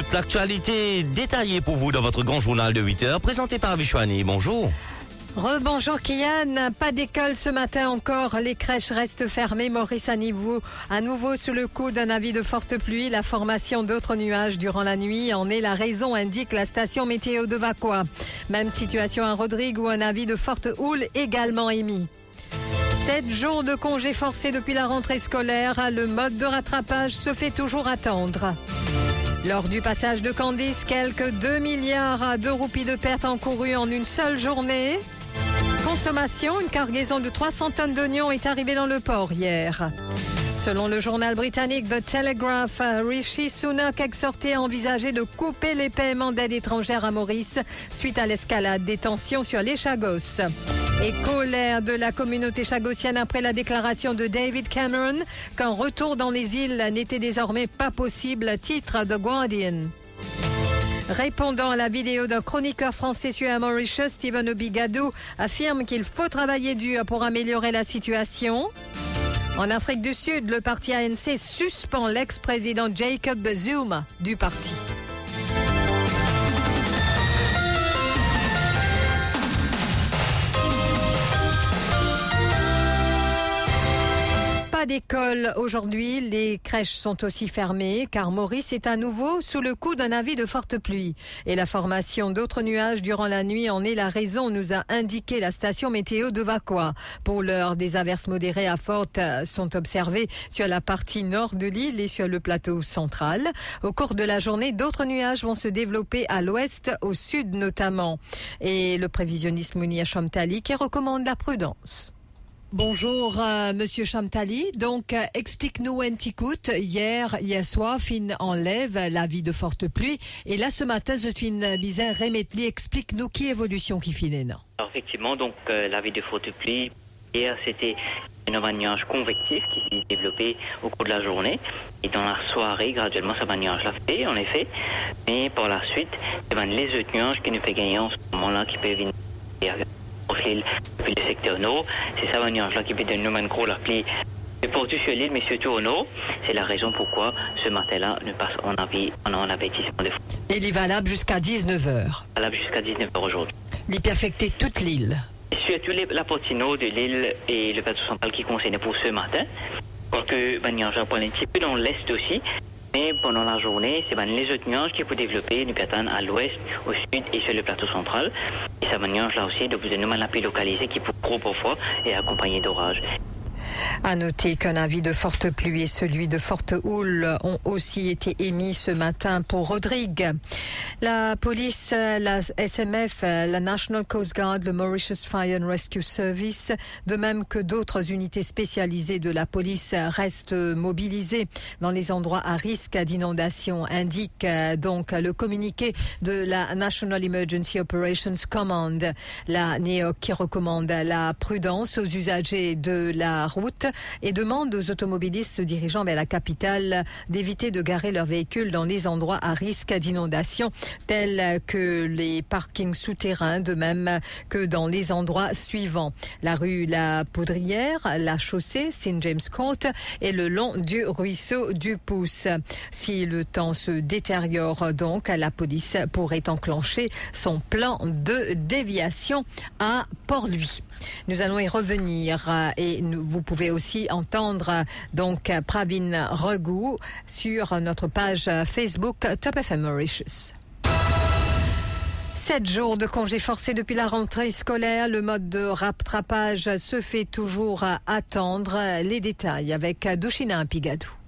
Toute l'actualité détaillée pour vous dans votre grand journal de 8 heures, présenté par Vishwani. Bonjour. Rebonjour Kian, pas d'école ce matin encore, les crèches restent fermées, Maurice à niveau, à nouveau sous le coup d'un avis de forte pluie, la formation d'autres nuages durant la nuit en est la raison, indique la station météo de Vacois. Même situation à Rodrigue où un avis de forte houle également émis. Sept jours de congés forcés depuis la rentrée scolaire, le mode de rattrapage se fait toujours attendre. Lors du passage de Candice, quelques 2 milliards de roupies de pertes encourues en une seule journée. Consommation, une cargaison de 300 tonnes d'oignons est arrivée dans le port hier. Selon le journal britannique The Telegraph, Rishi Sunak exhorté à envisager de couper les paiements d'aide étrangère à Maurice suite à l'escalade des tensions sur les Chagos. Et colère de la communauté chagossienne après la déclaration de David Cameron qu'un retour dans les îles n'était désormais pas possible, titre The Guardian. Répondant à la vidéo d'un chroniqueur français sur Mauritius, Stephen Obigadou affirme qu'il faut travailler dur pour améliorer la situation. En Afrique du Sud, le parti ANC suspend l'ex-président Jacob Zuma du parti. Pas d'école aujourd'hui, les crèches sont aussi fermées car Maurice est à nouveau sous le coup d'un avis de forte pluie. Et la formation d'autres nuages durant la nuit en est la raison, nous a indiqué la station météo de Vacois. Pour l'heure, des averses modérées à fortes sont observées sur la partie nord de l'île et sur le plateau central. Au cours de la journée, d'autres nuages vont se développer à l'ouest, au sud notamment. Et le prévisionniste Mounia Chamtali qui recommande la prudence. Bonjour, euh, Monsieur Chamtali. Donc, euh, explique-nous un petit coup. Hier, hier soir, fin enlève l'avis de forte pluie. Et là, ce matin, je fin bizarre remetli. Explique-nous qui évolution qui finit, non? Alors, effectivement, donc, euh, l'avis de forte pluie. Hier, c'était un nuage convectif qui s'est développé au cours de la journée. Et dans la soirée, graduellement, ça va nuage l'a fait, en effet. Mais par la suite, a les autres nuages qui nous fait gagner en ce moment-là, qui peuvent venir l'île depuis le secteur nord. C'est ça, nuage là qui peut donner une gros la pluie. Et pour tout sur l'île, mais surtout au nord, c'est la raison pourquoi ce matin-là nous passe en avis, en un avertissement de Et il est valable jusqu'à 19h. Valable jusqu'à 19h aujourd'hui. Il peut affecter toute l'île. Surtout la partie nord de l'île et le plateau central qui concerne pour ce matin. Quoique, ben, nuage un petit peu dans l'est aussi. Mais pendant la journée, c'est les autres nuages qui peuvent développer nous attendre à l'ouest, au sud et sur le plateau central. Et ça nuage là aussi de vous de la pluie localisée qui peut gros parfois et accompagné d'orages. À noter qu'un avis de forte pluie et celui de forte houle ont aussi été émis ce matin pour Rodrigue. La police, la SMF, la National Coast Guard, le Mauritius Fire and Rescue Service, de même que d'autres unités spécialisées de la police restent mobilisées dans les endroits à risque d'inondation, indique donc le communiqué de la National Emergency Operations Command, la NEOC qui recommande la prudence aux usagers de la route et demande aux automobilistes se dirigeant vers la capitale d'éviter de garer leurs véhicules dans les endroits à risque d'inondation, tels que les parkings souterrains, de même que dans les endroits suivants. La rue La Poudrière, la chaussée St. James Court et le long du ruisseau du Pouce. Si le temps se détériore donc, la police pourrait enclencher son plan de déviation à Port-Louis. Nous allons y revenir et nous, vous pouvez aussi entendre donc Pravin Regou sur notre page Facebook Top FM Mauritius. Sept jours de congés forcés depuis la rentrée scolaire. Le mode de rattrapage se fait toujours attendre. Les détails avec Douchina Pigadou.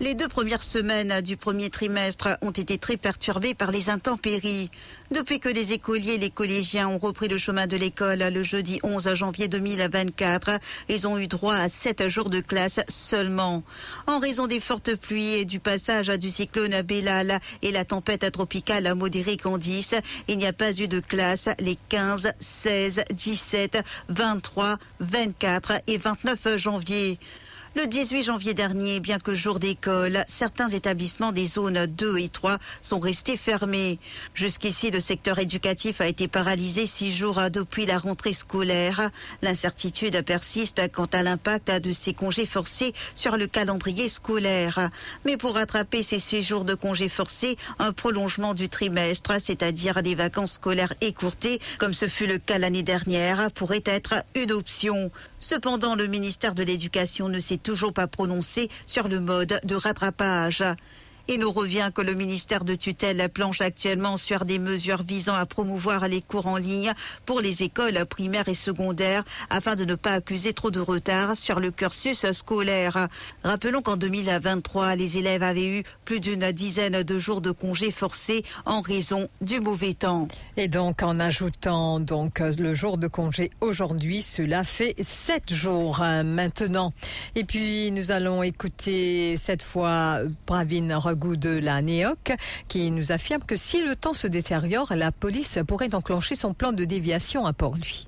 Les deux premières semaines du premier trimestre ont été très perturbées par les intempéries. Depuis que les écoliers et les collégiens ont repris le chemin de l'école le jeudi 11 janvier 2024, ils ont eu droit à sept jours de classe seulement. En raison des fortes pluies et du passage du cyclone Bellal et la tempête tropicale modérée Candice, il n'y a pas eu de classe les 15, 16, 17, 23, 24 et 29 janvier. Le 18 janvier dernier, bien que jour d'école, certains établissements des zones 2 et 3 sont restés fermés. Jusqu'ici, le secteur éducatif a été paralysé six jours depuis la rentrée scolaire. L'incertitude persiste quant à l'impact de ces congés forcés sur le calendrier scolaire. Mais pour rattraper ces six jours de congés forcés, un prolongement du trimestre, c'est-à-dire des vacances scolaires écourtées, comme ce fut le cas l'année dernière, pourrait être une option. Cependant, le ministère de l'Éducation ne s'est toujours pas prononcé sur le mode de rattrapage. Il nous revient que le ministère de tutelle planche actuellement sur des mesures visant à promouvoir les cours en ligne pour les écoles primaires et secondaires afin de ne pas accuser trop de retard sur le cursus scolaire. Rappelons qu'en 2023, les élèves avaient eu plus d'une dizaine de jours de congés forcés en raison du mauvais temps. Et donc, en ajoutant donc le jour de congé aujourd'hui, cela fait sept jours hein, maintenant. Et puis, nous allons écouter cette fois Bravin goût de la NEOC qui nous affirme que si le temps se détériore, la police pourrait enclencher son plan de déviation à Port-Louis.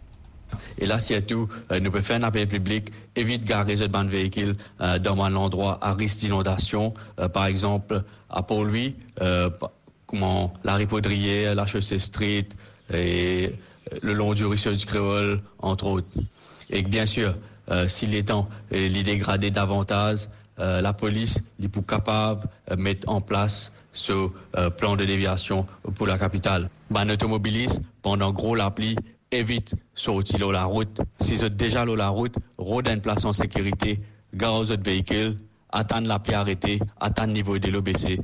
Et là, tout, euh, nous pouvons faire un appel public, évite garer ce ban véhicule euh, dans un endroit à risque d'inondation, euh, par exemple à Port-Louis, comment la Ripaudrière, la Chaussée Street et le long du ruisseau du Créole, entre autres. Et bien sûr, si les temps les dégrader davantage, euh, la police est pour capable de euh, mettre en place ce euh, plan de déviation pour la capitale. Ben, automobiliste, pendant gros l'appli, évite sortir la route. Si vous êtes déjà sur la route, route une place en sécurité, gare votre véhicule, attendre l'appli arrêté, attendre le niveau de l'OBC.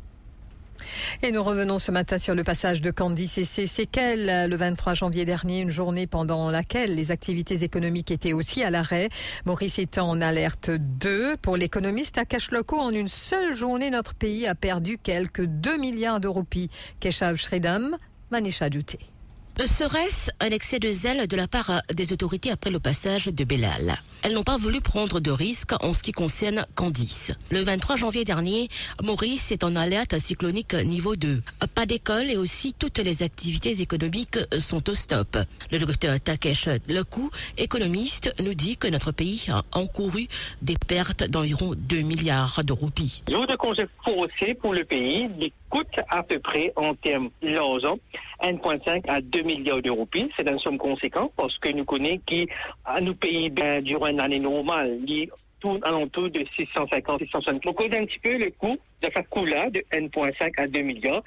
Et nous revenons ce matin sur le passage de Candice et ses séquelles le 23 janvier dernier, une journée pendant laquelle les activités économiques étaient aussi à l'arrêt. Maurice étant en alerte 2. Pour l'économiste à locaux, en une seule journée, notre pays a perdu quelques 2 milliards de roupies. Keshav Shredam, Manisha Djouté. Serait-ce un excès de zèle de la part des autorités après le passage de Belal elles n'ont pas voulu prendre de risques en ce qui concerne Candice. Le 23 janvier dernier, Maurice est en alerte cyclonique niveau 2. Pas d'école et aussi toutes les activités économiques sont au stop. Le docteur Takesh Lekou, économiste, nous dit que notre pays a encouru des pertes d'environ 2 milliards de roupies. Coûte à peu près en termes d'argent 1,5 à 2 milliards de roupies. C'est une somme conséquente parce que nous connaissons qui à nous payer bien durant une année normale, il tourne alentour de 650, 660. Donc, on un petit peu le coût de cette coût-là de 1,5 à 2 milliards.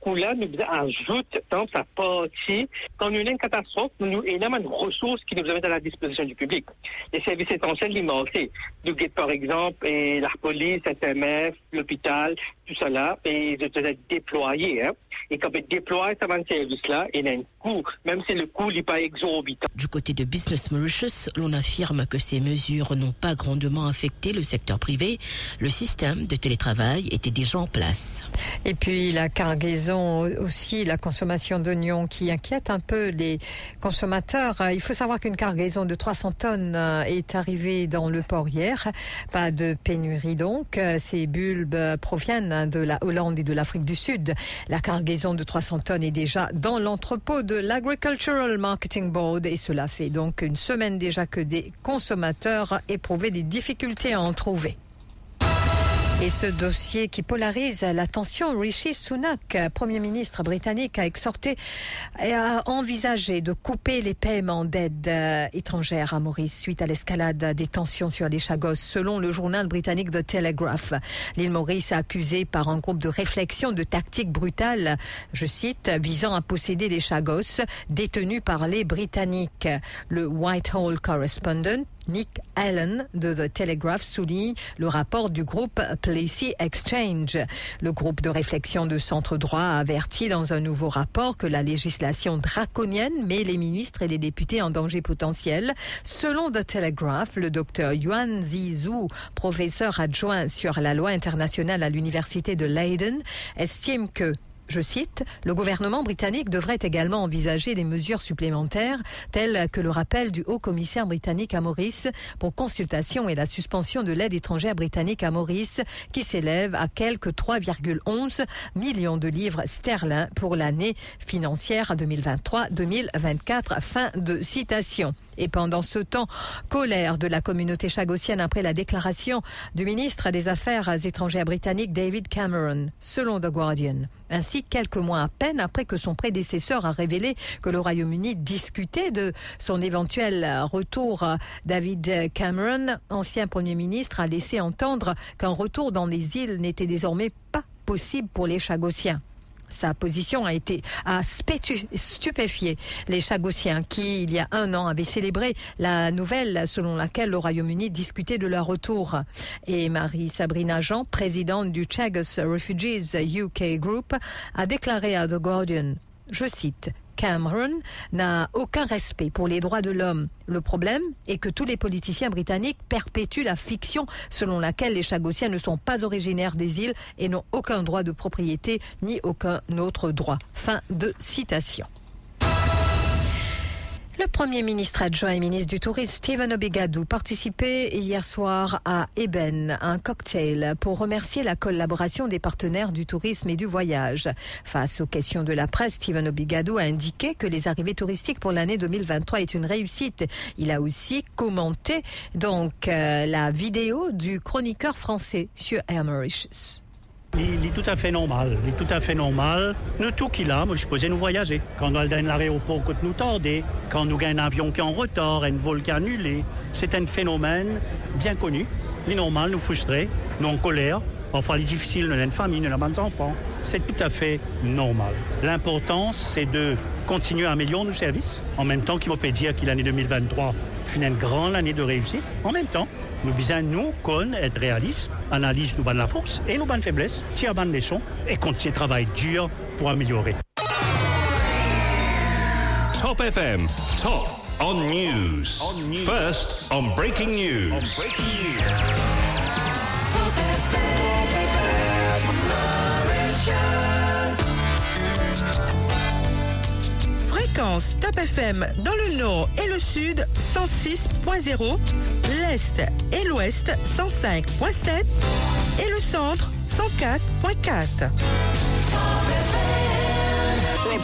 Coût-là nous ajoute dans sa partie, quand nous une catastrophe, nous avons énormément de ressources qui nous mettent à la disposition du public. Les services essentiels, manquent. Nous par exemple, et la police, SMF, l'hôpital, tout là, et être déployés. Hein. Et quand on déploie ce service-là, il a un coût, même si le coût n'est pas exorbitant. Du côté de Business Mauritius, l'on affirme que ces mesures n'ont pas grandement affecté le secteur privé. Le système de télétravail était déjà en place. Et puis la cargaison aussi, la consommation d'oignons qui inquiète un peu les consommateurs. Il faut savoir qu'une cargaison de 300 tonnes est arrivée dans le port hier. Pas de pénurie donc. Ces bulbes proviennent de la Hollande et de l'Afrique du Sud. La cargaison de 300 tonnes est déjà dans l'entrepôt de l'Agricultural Marketing Board et cela fait donc une semaine déjà que des consommateurs éprouvaient des difficultés à en trouver. Et ce dossier qui polarise l'attention, Rishi Sunak, Premier ministre britannique, a exhorté et a envisagé de couper les paiements d'aide euh, étrangère à Maurice suite à l'escalade des tensions sur les Chagos, selon le journal britannique The Telegraph. L'île Maurice a accusé par un groupe de réflexion de tactiques brutales, je cite, visant à posséder les Chagos détenus par les Britanniques. Le Whitehall Correspondent Nick Allen de The Telegraph souligne le rapport du groupe Placey Exchange. Le groupe de réflexion de centre droit a averti dans un nouveau rapport que la législation draconienne met les ministres et les députés en danger potentiel. Selon The Telegraph, le docteur Yuan Zizou, professeur adjoint sur la loi internationale à l'université de Leiden, estime que je cite, le gouvernement britannique devrait également envisager des mesures supplémentaires, telles que le rappel du haut commissaire britannique à Maurice pour consultation et la suspension de l'aide étrangère britannique à Maurice, qui s'élève à quelques 3,11 millions de livres sterling pour l'année financière 2023-2024. Fin de citation. Et pendant ce temps, colère de la communauté chagossienne après la déclaration du ministre des Affaires étrangères britannique David Cameron, selon The Guardian. Ainsi, quelques mois à peine après que son prédécesseur a révélé que le Royaume-Uni discutait de son éventuel retour, David Cameron, ancien Premier ministre, a laissé entendre qu'un retour dans les îles n'était désormais pas possible pour les Chagossiens. Sa position a été à stupéfier les Chagossiens qui, il y a un an, avaient célébré la nouvelle selon laquelle le Royaume-Uni discutait de leur retour. Et Marie-Sabrina Jean, présidente du Chagos Refugees UK Group, a déclaré à The Guardian, je cite, Cameron n'a aucun respect pour les droits de l'homme. Le problème est que tous les politiciens britanniques perpétuent la fiction selon laquelle les Chagossiens ne sont pas originaires des îles et n'ont aucun droit de propriété ni aucun autre droit. Fin de citation. Le Premier ministre adjoint et ministre du Tourisme, Stephen Obigadou, participait hier soir à Eben, un cocktail pour remercier la collaboration des partenaires du tourisme et du voyage. Face aux questions de la presse, Stephen Obigadou a indiqué que les arrivées touristiques pour l'année 2023 est une réussite. Il a aussi commenté donc euh, la vidéo du chroniqueur français, Monsieur Mauritius. Il est tout à fait normal. Il est tout à fait normal. Nous, tout qu'il a, je posais nous voyager. Quand nous allons à l'aéroport, quand nous tordons, quand nous gagnons un avion qui est en retard, un vol qui est annulé, c'est un phénomène bien connu. Il est normal, nous frustrer, nous en colère. Enfin, il est difficile, nous avons une famille, nous avons des enfants. C'est tout à fait normal. L'important, c'est de continuer à améliorer nos services, en même temps qu'il peut dire que l'année 2023 une grande année de réussite. En même temps, nous besoin, nous, con, être réalistes, analyse nous de la force et nos bonnes faiblesses, tire bonnes leçons et continuer travail dur pour améliorer. Top FM, top on news. First on breaking news. Top FM dans le nord et le sud 106.0, l'est et l'ouest 105.7 et le centre 104.4.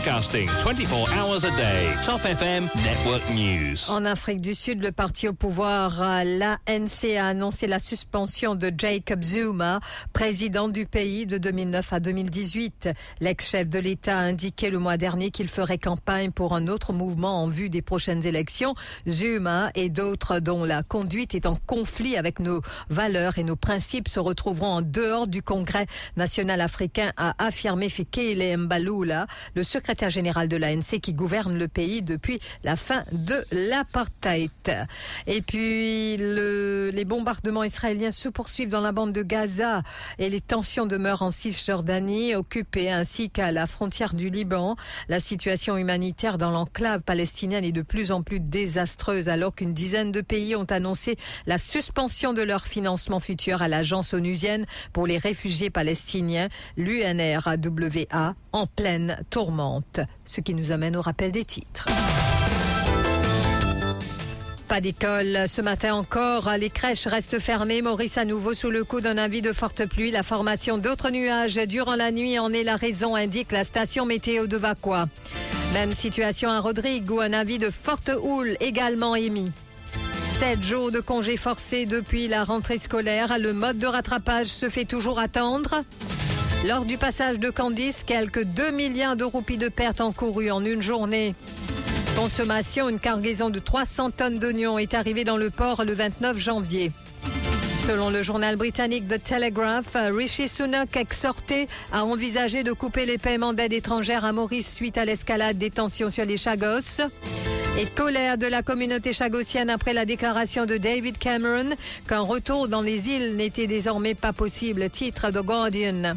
Broadcasting 24 hours a day. Top FM Network News. En Afrique du Sud, le parti au pouvoir, l'ANC, a annoncé la suspension de Jacob Zuma, président du pays de 2009 à 2018. L'ex-chef de l'État a indiqué le mois dernier qu'il ferait campagne pour un autre mouvement en vue des prochaines élections. Zuma et d'autres dont la conduite est en conflit avec nos valeurs et nos principes se retrouveront en dehors du Congrès national africain, a affirmé Fikele Mbalula, le secrétaire général de l'ANC qui gouverne le pays depuis la fin de l'apartheid. Et puis les bombardements israéliens se poursuivent dans la bande de Gaza et les tensions demeurent en Cisjordanie occupée ainsi qu'à la frontière du Liban. La situation humanitaire dans l'enclave palestinienne est de plus en plus désastreuse alors qu'une dizaine de pays ont annoncé la suspension de leur financement futur à l'agence onusienne pour les réfugiés palestiniens, l'UNRWA, en pleine tourmente ce qui nous amène au rappel des titres. Pas d'école. Ce matin encore, les crèches restent fermées. Maurice à nouveau sous le coup d'un avis de forte pluie. La formation d'autres nuages durant la nuit en est la raison, indique la station météo de Vaqua. Même situation à Rodrigue où un avis de forte houle également émis. Sept jours de congés forcés depuis la rentrée scolaire. Le mode de rattrapage se fait toujours attendre. Lors du passage de Candice, quelques 2 milliards de roupies de pertes encourues en une journée. Consommation, une cargaison de 300 tonnes d'oignons est arrivée dans le port le 29 janvier. Selon le journal britannique The Telegraph, Rishi Sunak exhorté à envisager de couper les paiements d'aide étrangère à Maurice suite à l'escalade des tensions sur les Chagos. Et colère de la communauté chagossienne après la déclaration de David Cameron qu'un retour dans les îles n'était désormais pas possible. Titre The Guardian.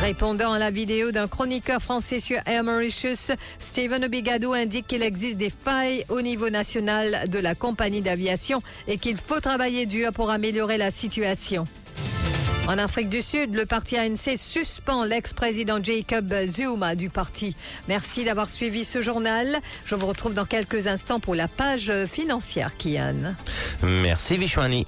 Répondant à la vidéo d'un chroniqueur français sur Air Mauritius, Stephen Obigadou indique qu'il existe des failles au niveau national de la compagnie d'aviation et qu'il faut travailler dur pour améliorer la situation. En Afrique du Sud, le parti ANC suspend l'ex-président Jacob Zuma du parti. Merci d'avoir suivi ce journal. Je vous retrouve dans quelques instants pour la page financière, Kian. Merci, Vishwani.